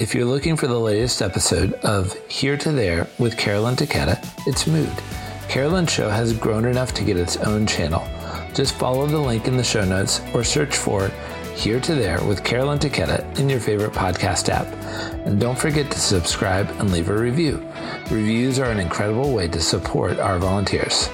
If you're looking for the latest episode of Here to There with Carolyn Takeda, it's Mood. Carolyn's show has grown enough to get its own channel. Just follow the link in the show notes or search for Here to There with Carolyn Takeda in your favorite podcast app. And don't forget to subscribe and leave a review. Reviews are an incredible way to support our volunteers.